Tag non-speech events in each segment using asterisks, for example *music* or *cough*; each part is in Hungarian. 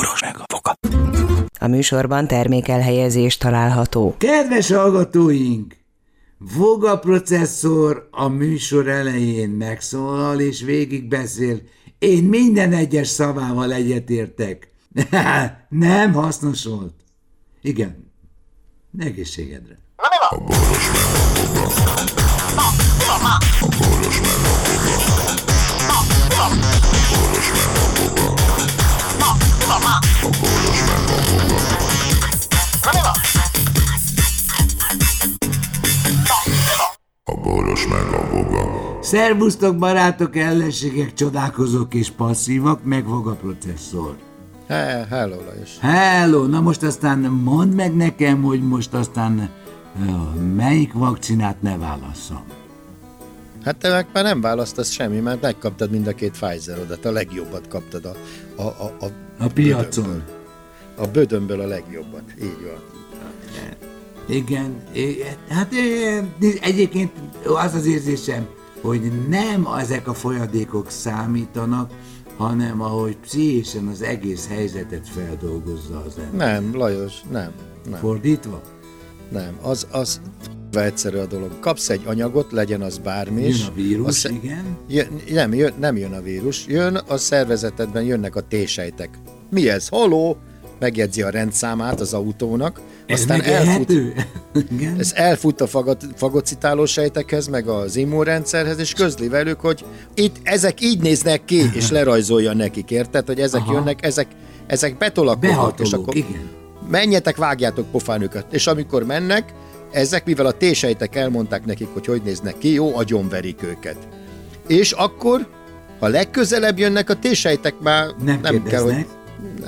boros meg a foka. A műsorban termékelhelyezés található. Kedves hallgatóink! Voga processzor a műsor elején megszólal és végig beszél. Én minden egyes szavával egyetértek. *laughs* Nem hasznos volt. Igen. Egészségedre. boros meg a boga. Szervusztok barátok, ellenségek, csodálkozók és passzívak, meg Voga processzor. He, hello, Lajos. Hello, na most aztán mondd meg nekem, hogy most aztán uh, melyik vakcinát ne válasszam. Hát te meg már nem választasz semmi, mert megkaptad mind a két Pfizer-odat, a legjobbat kaptad a, a, a, a, A piacon. Bödönből. A bödönből a legjobbat, így van. Igen, é- hát egyébként az az érzésem, hogy nem ezek a folyadékok számítanak, hanem ahogy pszichésen az egész helyzetet feldolgozza az ember. Nem, Lajos, nem, nem, Fordítva? nem. Az, az egyszerű a dolog. Kapsz egy anyagot, legyen az bármi is. Jön a vírus, az- igen. Jön, nem, jön, nem jön a vírus, jön a szervezetedben, jönnek a T-sejtek. Mi ez? Haló? Megjegyzi a rendszámát az autónak, Ez aztán elfut? *laughs* Igen. ez elfut a fagot, fagocitáló sejtekhez, meg az immunrendszerhez, és közli velük, hogy itt ezek így néznek ki, és lerajzolja nekik, érted, hogy ezek Aha. jönnek, ezek, ezek betolakodnak, és akkor igen. menjetek, vágjátok pofán őket. És amikor mennek, ezek, mivel a T-sejtek elmondták nekik, hogy hogy néznek ki, jó, agyonverik őket. És akkor, ha legközelebb jönnek a T-sejtek, már Nem, nem kell, hogy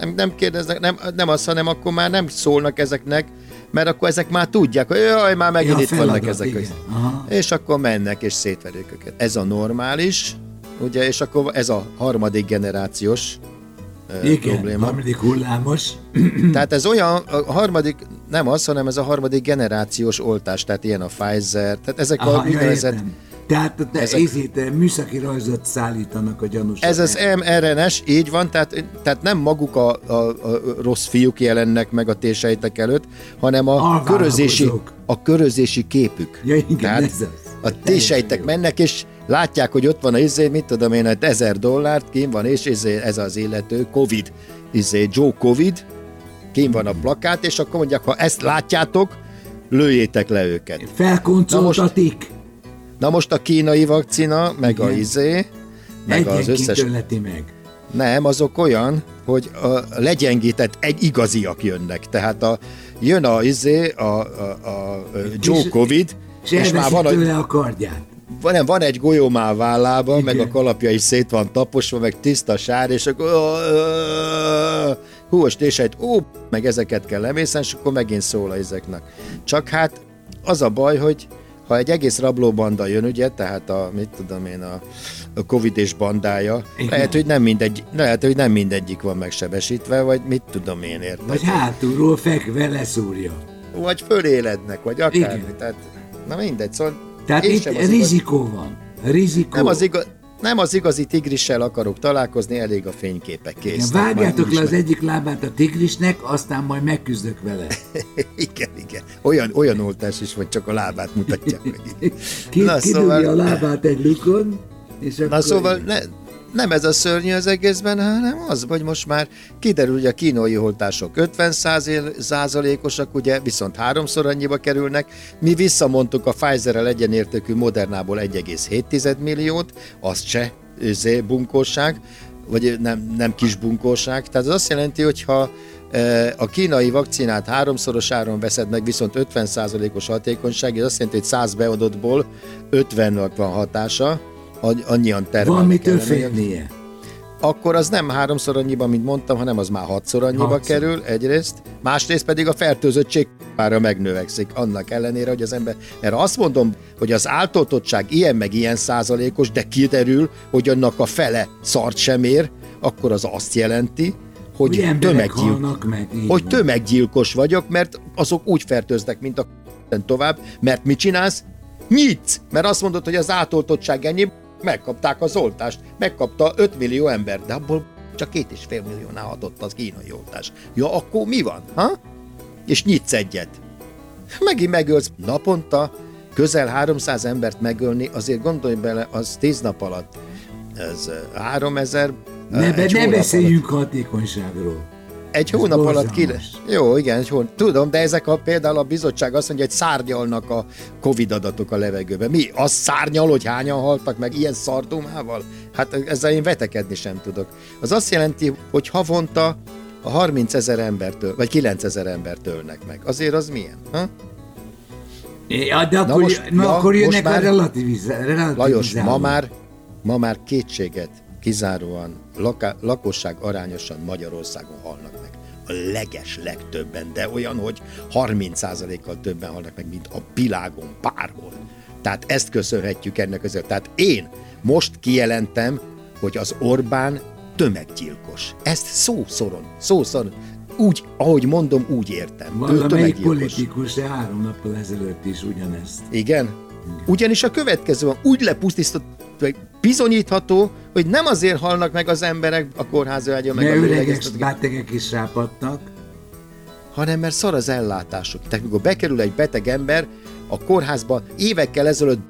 nem, nem kérdeznek, nem, nem az, hanem akkor már nem szólnak ezeknek, mert akkor ezek már tudják, hogy jaj, már megint Ja, itt vannak ezek. igen. És akkor mennek és szétverik őket. Ez a normális, ugye, és akkor ez a harmadik generációs Igen, probléma. harmadik hullámos. Tehát ez olyan, a harmadik, nem az, hanem ez a harmadik generációs oltás, tehát ilyen a Pfizer, tehát ezek Aha, a ja, úgynevezett, értem. Tehát te ezek- ezek... műszaki rajzot szállítanak a gyanús. ez az mRNS, így van, tehát, tehát nem maguk a, a, a rossz fiúk jelennek meg a T-sejtek előtt, hanem a körözési, a körözési képük. Ja, igen, tehát ez az. a jó. mennek, és látják, hogy ott van a izé, mit tudom én, hát ezer dollárt, kim van, és izé, ez az illető, Covid, izé, Joe Covid, kim van a plakát, és akkor mondják, ha ezt látjátok, lőjétek le őket. Felkoncoltatik. Na most a kínai vakcina, meg a Igen. izé, meg az összes... meg. Nem, azok olyan, hogy a legyengített egy igaziak jönnek. Tehát a, jön a izé, a, a, a Joe És- Covid, És, és már van, a, tőle a kardját. van, nem, van egy golyómá a vállába, Igen. meg a kalapja is szét van taposva, meg tiszta sár, és akkor hú, a stésejt, ó, meg ezeket kell lemészen, és akkor megint szól a izeknek. Csak hát az a baj, hogy ha egy egész rablóbanda jön, ugye, tehát a, mit tudom én, a, a Covid és bandája, Igen. lehet, hogy nem mindegy, lehet, hogy nem mindegyik van megsebesítve, vagy mit tudom én, érted? Vagy hátulról fekve leszúrja. vagy fölélednek, vagy akármi. Igen. Tehát, na mindegy, szóval Tehát itt sem az rizikó van. Rizikó. nem az, igaz, nem az igazi tigrissel akarok találkozni, elég a fényképek kész. vágjátok le az egyik lábát a tigrisnek, aztán majd megküzdök vele. *laughs* Igen, igen. Olyan, olyan oltás is, hogy csak a lábát mutatják meg. *laughs* Ki, Na, kidugja szóval- a lábát egy lukon, és akkor... Na szóval ne, nem ez a szörnyű az egészben, hanem az, hogy most már kiderül, hogy a kínai oltások 50 százalékosak, ugye, viszont háromszor annyiba kerülnek. Mi visszamondtuk a Pfizer-rel egyenértékű Modernából 1,7 milliót, az se zé, bunkóság, vagy nem, nem kis bunkóság. Tehát az azt jelenti, hogy ha e, a kínai vakcinát háromszoros áron veszed meg, viszont 50%-os hatékonyság, ez azt jelenti, hogy 100 beadottból 50-nek van hatása, annyian termelni Van mitől félnie. Akkor az nem háromszor annyiba, mint mondtam, hanem az már hatszor annyiba Hatszor. kerül egyrészt, másrészt pedig a fertőzöttség pára megnövekszik, annak ellenére, hogy az ember, mert azt mondom, hogy az áltoltottság ilyen meg ilyen százalékos, de kiderül, hogy annak a fele szart sem ér, akkor az azt jelenti, Hogy hogy, halnak meg. hogy tömeggyilkos vagyok, mert azok úgy fertőznek, mint a tovább, mert mit csinálsz? Nyitsz! Mert azt mondod, hogy az átoltottság ennyi, megkapták az oltást, megkapta 5 millió ember, de abból Csak két és fél milliónál adott az kínai oltás. Ja, akkor mi van? Ha? És nyitsz egyet. Megint megölsz naponta, közel 300 embert megölni, azért gondolj bele, az 10 nap alatt. Ez 3000... Ne, be, ne beszéljünk alatt. hatékonyságról. Egy Ez hónap alatt ki Jó, igen, egy hónap. Tudom, de ezek a, például a bizottság azt mondja, hogy szárnyalnak a Covid adatok a levegőben. Mi? Az szárnyal, hogy hányan haltak meg ilyen szartumával? Hát ezzel én vetekedni sem tudok. Az azt jelenti, hogy havonta a 30 ezer embertől, vagy 9 ezer embert ölnek meg. Azért az milyen? Ha? Ja, de akkor, na most, na akkor jönnek most már, a relativizálások. Lajos, ma már, ma már kétséget kizáróan laká, lakosság arányosan Magyarországon halnak meg. A leges legtöbben, de olyan, hogy 30%-kal többen halnak meg, mint a világon bárhol. Tehát ezt köszönhetjük ennek között. Tehát én most kijelentem, hogy az Orbán tömeggyilkos. Ezt szószoron, szószoron, úgy, ahogy mondom, úgy értem. Valamelyik politikus, de három nappal ezelőtt is ugyanezt. Igen? Igen. Ugyanis a következő van, úgy lepusztított, bizonyítható, hogy nem azért halnak meg az emberek a kórházőágyon, meg a üreges betegek is rápadtak, hanem mert szar az ellátásuk. Tehát mikor bekerül egy beteg ember a kórházba, évekkel ezelőtt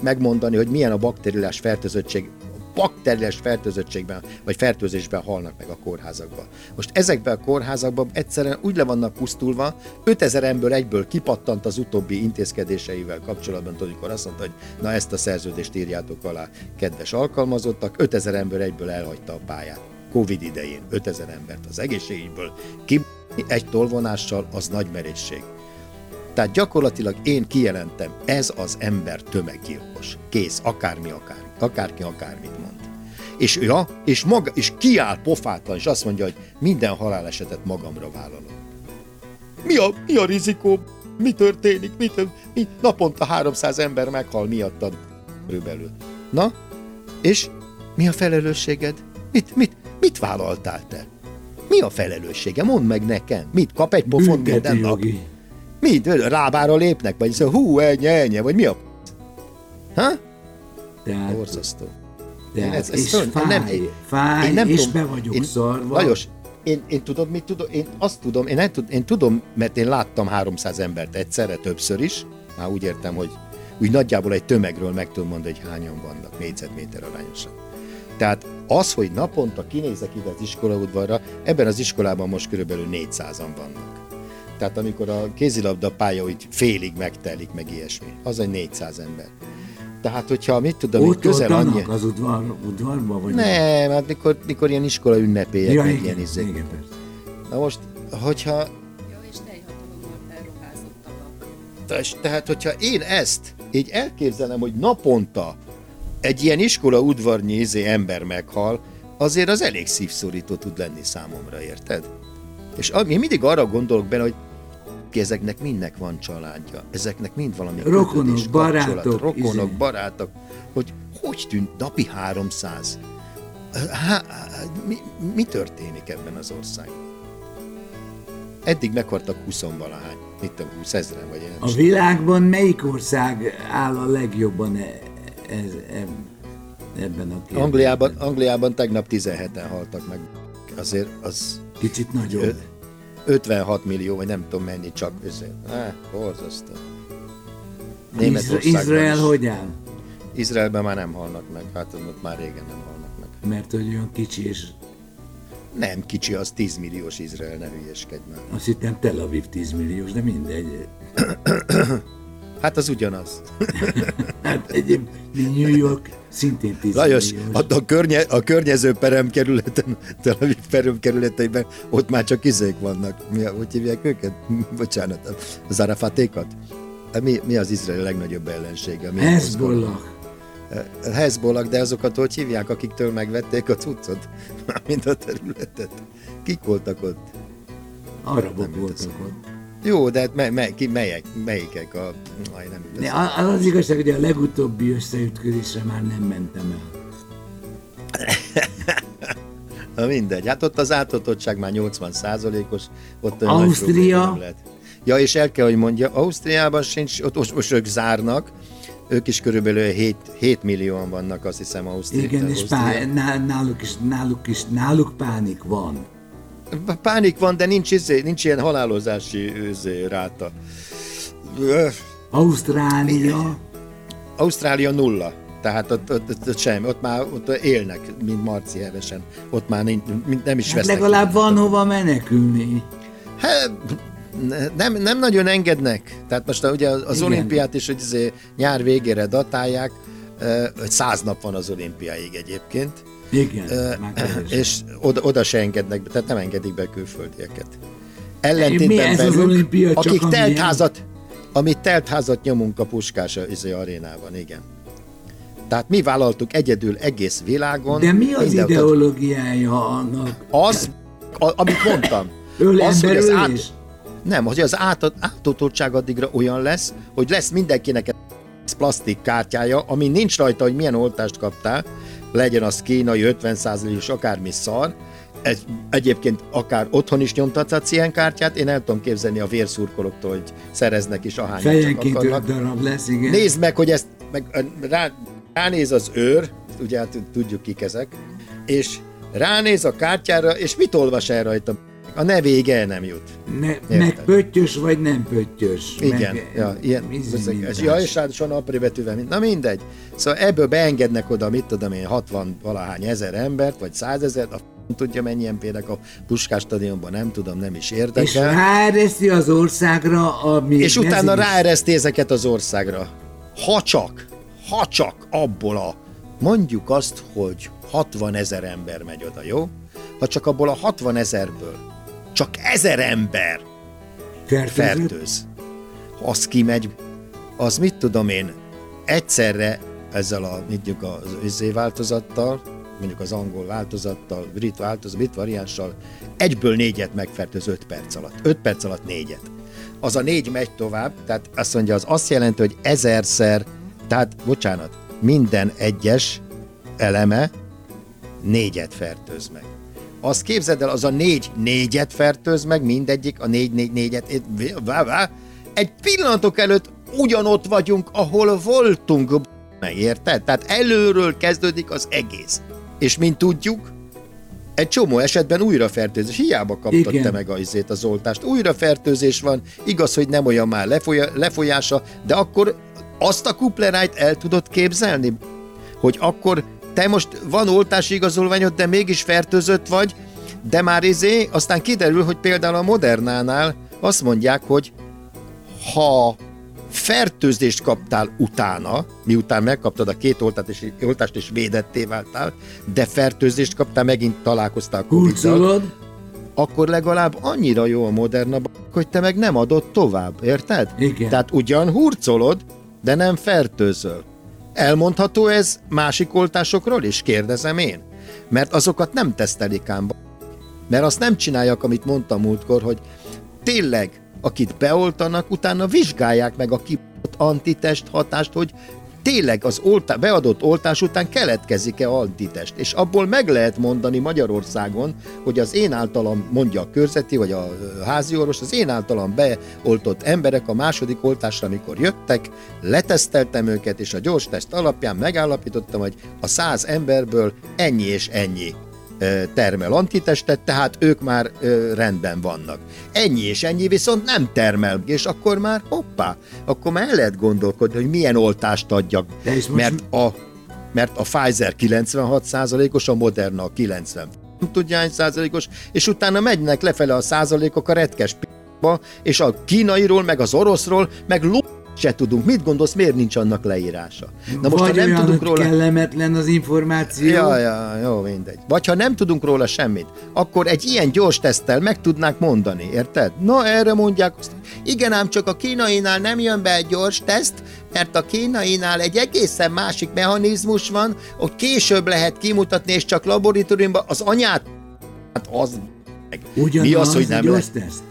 megmondani, hogy milyen a bakteriális fertőzöttség bakteriális fertőzöttségben vagy fertőzésben halnak meg a kórházakban. Most ezekben a kórházakban egyszerűen úgy le vannak pusztulva, 5000 ember egyből kipattant az utóbbi intézkedéseivel kapcsolatban, amikor azt mondta, hogy na ezt a szerződést írjátok alá, kedves alkalmazottak, 5000 ember egyből elhagyta a pályát. Covid idején 5000 embert az egészségügyből ki egy tolvonással az nagy merészség. Tehát gyakorlatilag én kijelentem, ez az ember tömeggyilkos. Kész, akármi, akármi, akárki akármit mond. És, ja, és, maga, és kiáll pofátlan, és azt mondja, hogy minden halálesetet magamra vállalok. Mi a, mi a rizikó? Mi történik? Mi, mi? Naponta 300 ember meghal miattad körülbelül. Na, és mi a felelősséged? Mit, mit, mit vállaltál te? Mi a felelőssége? Mondd meg nekem. Mit kap egy pofont minden nap? Mit? Rábára lépnek? Vagy szóval, hú, ennyi, ennyi, vagy mi a Ha? Tehát, Borzasztó. Tehát, ez, ez és föln, fáj, nem, én, fáj, én nem és tudom, be vagyok én, szarva. Lajos, én, én tudom, mit tudom, én azt tudom, én, nem tud, én tudom, mert én láttam 300 embert egyszerre, többször is, már úgy értem, hogy úgy nagyjából egy tömegről meg tudom mondani, hogy hányan vannak négyzetméter arányosan. Tehát az, hogy naponta kinézek ide az iskolaudvarra, ebben az iskolában most körülbelül 400-an vannak. Tehát amikor a kézilabda pálya úgy félig megtelik, meg ilyesmi, az egy 400 ember. Tehát, hogyha mit tudom, Ott közel annyi... az udvar, udvarban? Vagy nem, hát mikor, mikor ilyen iskola ünnepélyek, ja, igen, ilyen izék. Igen, persze. Na most, hogyha... Ja, és Tehát, hogyha én ezt így elképzelem, hogy naponta egy ilyen iskola udvarnyi izé ember meghal, azért az elég szívszorító tud lenni számomra, érted? És én mindig arra gondolok benne, hogy ezeknek mindnek van családja, ezeknek mind valami rokonok, kötődés, barátok, rokonok, izé. barátok, hogy hogy tűnt napi 300? Há, mi, mi történik ebben az országban? Eddig meghaltak 20 valahány, mit tudom, 20 ezeren, vagy nem A világban melyik ország áll a legjobban e, ez, e, ebben a kérdésben? Angliában, Angliában tegnap 17-en haltak meg. Azért az... Kicsit nagyobb. 56 millió, vagy nem tudom mennyi csak özél. Ah, borzasztó. Izrael hogy áll? Izraelben már nem halnak meg, hát ott már régen nem halnak meg. Mert hogy olyan kicsi és... Nem kicsi, az 10 milliós Izrael, ne hülyeskedj már. Azt hittem Tel Aviv 10 milliós, de mindegy. *coughs* hát az ugyanaz. *laughs* hát egyébként New York szintén 10 Lajos, a, a, környe, a környező peremkerületen, Tel Aviv peremkerületeiben ott már csak izék vannak. Mi, hogy hívják őket? *laughs* Bocsánat, az arafatékat? Mi, mi az Izrael legnagyobb ellensége? Hezbollah. Hezbollah, de azokat hogy hívják, akiktől megvették a cuccot, *laughs* mint a területet? Kik voltak ott? Arabok voltak ott. Jó, de hát me, me, ki, melyek, melyikek a... Aj, nem ne, az, az igazság, hogy a legutóbbi összeütközésre már nem mentem el. *laughs* Na mindegy, hát ott az átoltottság már 80 százalékos, ott Ausztria. Ja, és el kell, hogy mondja, Ausztriában sincs, ott most, most ők zárnak, ők is körülbelül 7, 7 millióan vannak, azt hiszem, Ausztria. Igen, és pá, náluk, is, náluk is, náluk pánik van. Pánik van, de nincs, izé, nincs ilyen halálozási izé, ráta. Ausztrália? Ausztrália nulla. Tehát ott, ott, ott, ott sem, ott már ott élnek, mint Marci hevesen. Ott már nincs, nem is hát vesznek. legalább van hova menekülni. Hát, nem, nem nagyon engednek. Tehát most ugye az Igen. olimpiát is hogy izé, nyár végére datálják, hogy száz nap van az olimpiáig egyébként. Igen, uh, és oda, oda se engednek, tehát nem engedik be külföldieket. Ellentétben olimpia, akik teltházat, amit teltházat nyomunk a puskás izé arénában, igen. Tehát mi vállaltuk egyedül egész világon. De mi az ideológiája annak? Az, a, amit mondtam. az, hogy az át, nem, hogy az át, átutoltság addigra olyan lesz, hogy lesz mindenkinek egy plastik kártyája, ami nincs rajta, hogy milyen oltást kaptál, legyen az kínai 50%-os akármi szar, egy, egyébként akár otthon is nyomtathatsz ilyen kártyát, én el tudom képzelni a vérszurkolóktól, hogy szereznek is ahányat Fejenként akarnak. darab lesz, igen. Nézd meg, hogy ezt, meg, rá, ránéz az őr, ugye hát tudjuk kik ezek, és ránéz a kártyára, és mit olvas el rajta? A nevége nem jut. Ne, meg pöttyös, vagy nem pöttyös. Igen, meg, ja, ilyen, ez, ja, és ráadásul apró betűvel, na mindegy. Szóval ebből beengednek oda, mit tudom én, 60 valahány ezer embert, vagy százezer, a f- tudja mennyien például a Puskás stadionban, nem tudom, nem is érdekel. És ráereszti az országra, ami... És utána ráereszti ezeket az országra. Ha csak, ha csak abból a, mondjuk azt, hogy 60 ezer ember megy oda, jó? Ha csak abból a 60 ezerből csak ezer ember Fertőzött? fertőz. Ha az kimegy, az mit tudom én, egyszerre ezzel a, mondjuk az izé változattal, mondjuk az angol változattal, brit változat, brit variánssal, egyből négyet megfertőz 5 perc alatt. 5 perc alatt négyet. Az a négy megy tovább, tehát azt mondja, az azt jelenti, hogy ezerszer, tehát, bocsánat, minden egyes eleme négyet fertőz meg. Azt képzeld el, az a négy négyet fertőz meg, mindegyik a négy négy négyet. Egy pillanatok előtt ugyanott vagyunk, ahol voltunk, érted? Tehát előről kezdődik az egész. És mint tudjuk, egy csomó esetben újrafertőzés. Hiába kaptad Igen. te meg a izét, az oltást. Újrafertőzés van, igaz, hogy nem olyan már lefolyá, lefolyása, de akkor azt a kuplerájt el tudod képzelni, hogy akkor te most van oltási igazolványod, de mégis fertőzött vagy, de már izé, aztán kiderül, hogy például a Modernánál azt mondják, hogy ha fertőzést kaptál utána, miután megkaptad a két oltást és, oltást és védetté váltál, de fertőzést kaptál, megint találkoztál covid akkor legalább annyira jó a Moderna, hogy te meg nem adod tovább, érted? Igen. Tehát ugyan hurcolod, de nem fertőzöl. Elmondható ez másik oltásokról is, kérdezem én? Mert azokat nem tesztelik ám. Mert azt nem csinálják, amit mondtam múltkor, hogy tényleg, akit beoltanak, utána vizsgálják meg a kipott antitest hatást, hogy tényleg az oltá, beadott oltás után keletkezik-e antitest, és abból meg lehet mondani Magyarországon, hogy az én általam, mondja a körzeti, vagy a házi orvos, az én általam beoltott emberek a második oltásra, amikor jöttek, leteszteltem őket, és a gyors teszt alapján megállapítottam, hogy a száz emberből ennyi és ennyi termel antitestet, tehát ők már rendben vannak. Ennyi és ennyi viszont nem termel, és akkor már hoppá, akkor már el lehet gondolkodni, hogy milyen oltást adjak. Mert a, mert a Pfizer 96%-os, a Moderna 90 nem tudja hány százalékos, és utána megynek lefele a százalékok a retkes p***ba, és a kínairól, meg az oroszról, meg ló se tudunk. Mit gondolsz, miért nincs annak leírása? Na most, Vagy ha nem olyan, tudunk róla... kellemetlen az információ. Ja, ja, jó, mindegy. Vagy ha nem tudunk róla semmit, akkor egy ilyen gyors teszttel meg tudnánk mondani, érted? Na, erre mondják azt, igen, ám csak a kínainál nem jön be egy gyors teszt, mert a kínainál egy egészen másik mechanizmus van, hogy később lehet kimutatni, és csak laboratóriumban az anyát, hát az... Ugyanaz Mi az, hogy nem gyors teszt?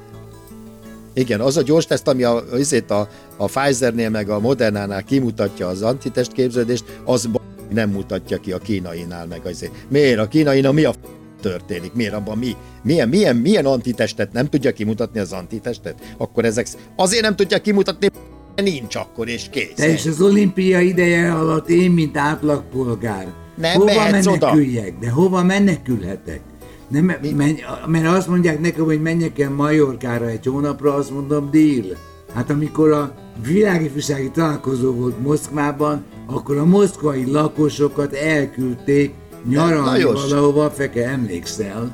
Igen, az a gyors teszt, ami a, azért a, a Pfizernél meg a Modernánál kimutatja az antitest képződést, az nem mutatja ki a kínainál meg azért. Miért? A kínainál mi a történik? Miért abban mi? Milyen, milyen, milyen antitestet nem tudja kimutatni az antitestet? Akkor ezek azért nem tudja kimutatni, nincs akkor, és kész. De és az olimpia ideje alatt én, mint átlagpolgár, Nem hova mehetsz oda. meneküljek? De hova menekülhetek? Nem, menj, mert azt mondják nekem, hogy menjek el Majorkára egy hónapra, azt mondom, deal. Hát amikor a világifjúsági találkozó volt Moszkvában, akkor a moszkvai lakosokat elküldték nyaralni valahova, feke emlékszel?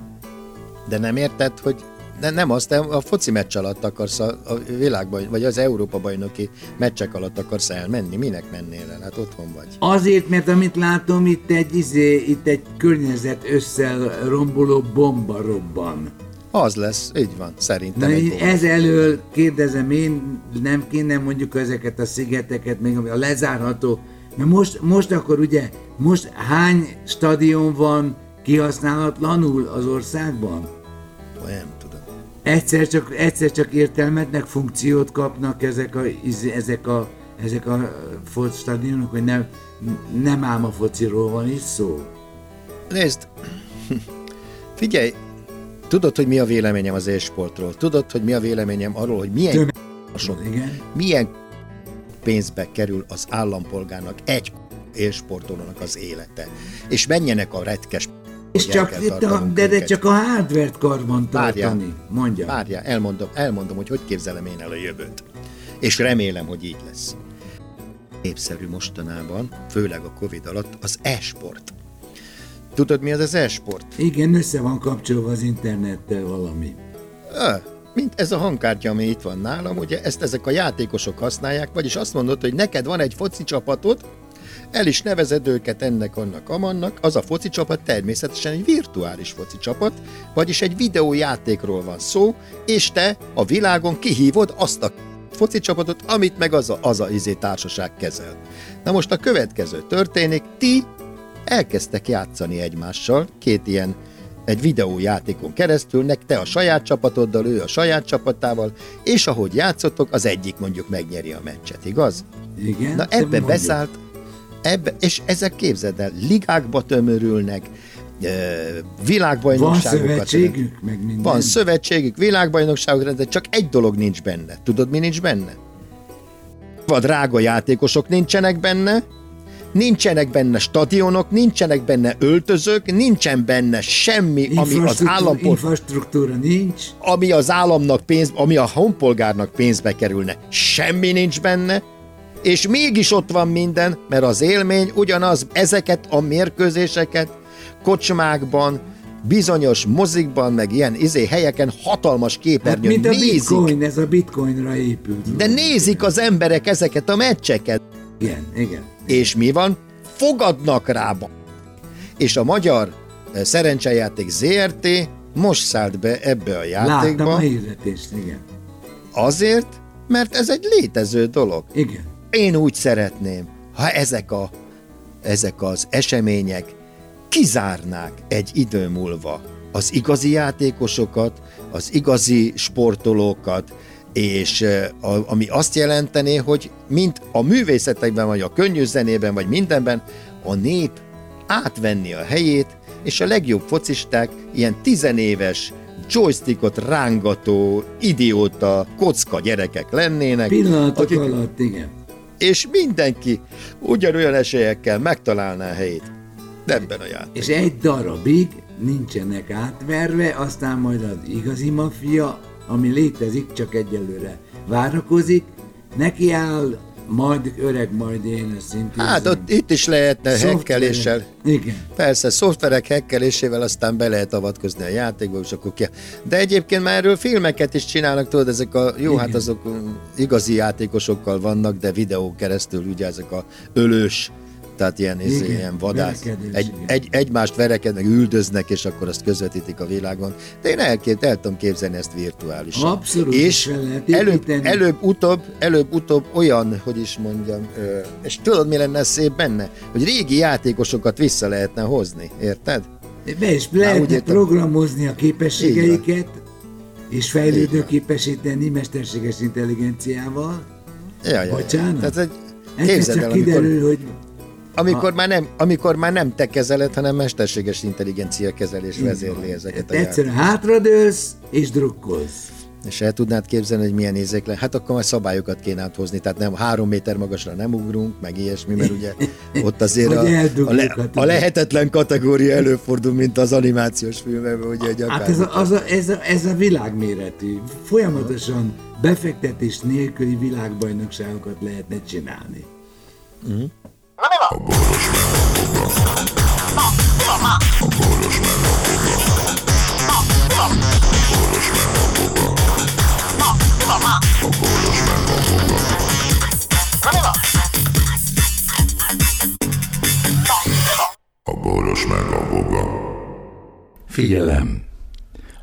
De nem érted, hogy de nem azt, te a foci meccs alatt akarsz a, a világban, vagy az Európa bajnoki meccsek alatt akarsz elmenni. Minek mennél el? Hát otthon vagy. Azért, mert amit látom, itt egy, izé, itt egy környezet összel romboló bomba robban. Az lesz, így van, szerintem. Na, egy bomba. ez elől kérdezem én, nem kéne mondjuk ezeket a szigeteket, még a lezárható, mert most, most akkor ugye, most hány stadion van kihasználatlanul az országban? Nem. Egyszer csak, egyszer csak értelmetnek, funkciót kapnak ezek a, ezek a, ezek a foci stadionok, hogy nem, nem ám a fociról van is szó. Nézd, *laughs* figyelj, tudod, hogy mi a véleményem az e-sportról? Tudod, hogy mi a véleményem arról, hogy milyen Tömeg- sok, Igen. milyen pénzbe kerül az állampolgárnak egy e-sportolónak az élete. És menjenek a retkes És csak, de, de őket. csak a hardware-t karban tartani, mondja. Várjál, elmondom, elmondom, hogy hogy képzelem én el a jövőt. És remélem, hogy így lesz. Népszerű mostanában, főleg a Covid alatt, az e-sport. Tudod, mi az az e-sport? Igen, össze van kapcsolva az internettel valami. Ö, mint ez a hangkártya, ami itt van nálam, ugye ezt ezek a játékosok használják, vagyis azt mondod, hogy neked van egy foci csapatod, el is nevezed őket ennek, annak, amannak, az a foci csapat természetesen egy virtuális foci csapat, vagyis egy videójátékról van szó, és te a világon kihívod azt a foci csapatot, amit meg az a, az a izé társaság kezel. Na most a következő történik, ti elkezdtek játszani egymással, két ilyen egy videójátékon keresztül, nek te a saját csapatoddal, ő a saját csapatával, és ahogy játszotok, az egyik mondjuk megnyeri a meccset, igaz? Igen? Na ebbe mondjuk. beszállt, ebbe, és ezek képzeld el, ligákba tömörülnek, ö, Van világbajnokságokat. szövetségük, meg minden. Van szövetségük, világbajnokságok, de csak egy dolog nincs benne. Tudod, mi nincs benne? Vagy drága játékosok nincsenek benne, nincsenek benne stadionok, nincsenek benne öltözők, nincsen benne semmi, ami az állampol, Infrastruktúra nincs. ami az államnak pénz, ami a honpolgárnak pénzbe kerülne. Semmi nincs benne, és mégis ott van minden, mert az élmény ugyanaz, ezeket a mérkőzéseket kocsmákban, bizonyos mozikban, meg ilyen izé helyeken hatalmas Hát, képernyőn mint a nézik. bitcoin, ez a bitcoinra épült. De nézik az emberek ezeket a meccseket. Igen, igen. És mi van? Fogadnak rá. ba- És a magyar eh, szerencsejáték ZRT most szállt be ebbe a Láttam játékba a hirdetést, igen. azért, mert ez egy létező dolog. Igen. Én úgy szeretném, ha ezek, a, ezek az események kizárnák egy idő múlva az igazi játékosokat, az igazi sportolókat, és a, ami azt jelentené, hogy mint a művészetekben, vagy a könnyű zenében, vagy mindenben, a nép átvenni a helyét, és a legjobb focisták ilyen tizenéves, joystickot rángató, idióta, kocka gyerekek lennének, Pillanatok akik- alatt, igen. És mindenki ugyanolyan esélyekkel megtalálná a helyét ebben a játékban. És egy darabig nincsenek átverve, aztán majd az igazi maffia, ami létezik, csak egyelőre várakozik, neki áll, majd öreg, majd én ezt szintén. Hát ott itt is lehetne hekkeléssel. Igen. Persze, szoftverek hekkelésével aztán be lehet avatkozni a játékba, és akkor ki. De egyébként már erről filmeket is csinálnak, tudod, ezek a, jó, Igen. hát azok igazi játékosokkal vannak, de videó keresztül ugye ezek a ölős, tehát ilyen, ez, Igen, ilyen vadász, egy, egy, egymást verekednek, üldöznek, és akkor azt közvetítik a világon. De én elkép, el tudom képzelni ezt virtuálisan. Abszolút, És lehet előbb, építeni. előbb-utóbb, előbb-utóbb olyan, hogy is mondjam, és tudod, mi lenne szép benne? Hogy régi játékosokat vissza lehetne hozni, érted? Be is lehetne programozni a képességeiket, és fejlődő képesíteni mesterséges intelligenciával. Ja, ja, Bocsánat? Ja. Tehát egy, Egyszer csak el, amikor, kiderül, hogy amikor, már nem, amikor már nem te kezeled, hanem mesterséges intelligencia kezelés vezérli ezeket a egyszerűen hátradőlsz és drukkolsz. És el tudnád képzelni, hogy milyen ízek le? Hát akkor majd szabályokat kéne áthozni, tehát nem három méter magasra nem ugrunk, meg ilyesmi, mert ugye *laughs* ott azért a, a, le, a lehetetlen kategória előfordul, mint az animációs filmekben, ugye hogy Hát ez a, az a, ez, a, ez a világméretű, folyamatosan befektetés nélküli világbajnokságokat lehetne csinálni. Mm. Na mi van? A boros meg a A boros meg a A boros meg a A boros meg a Na mi van? A boros meg a boga. Figyelem!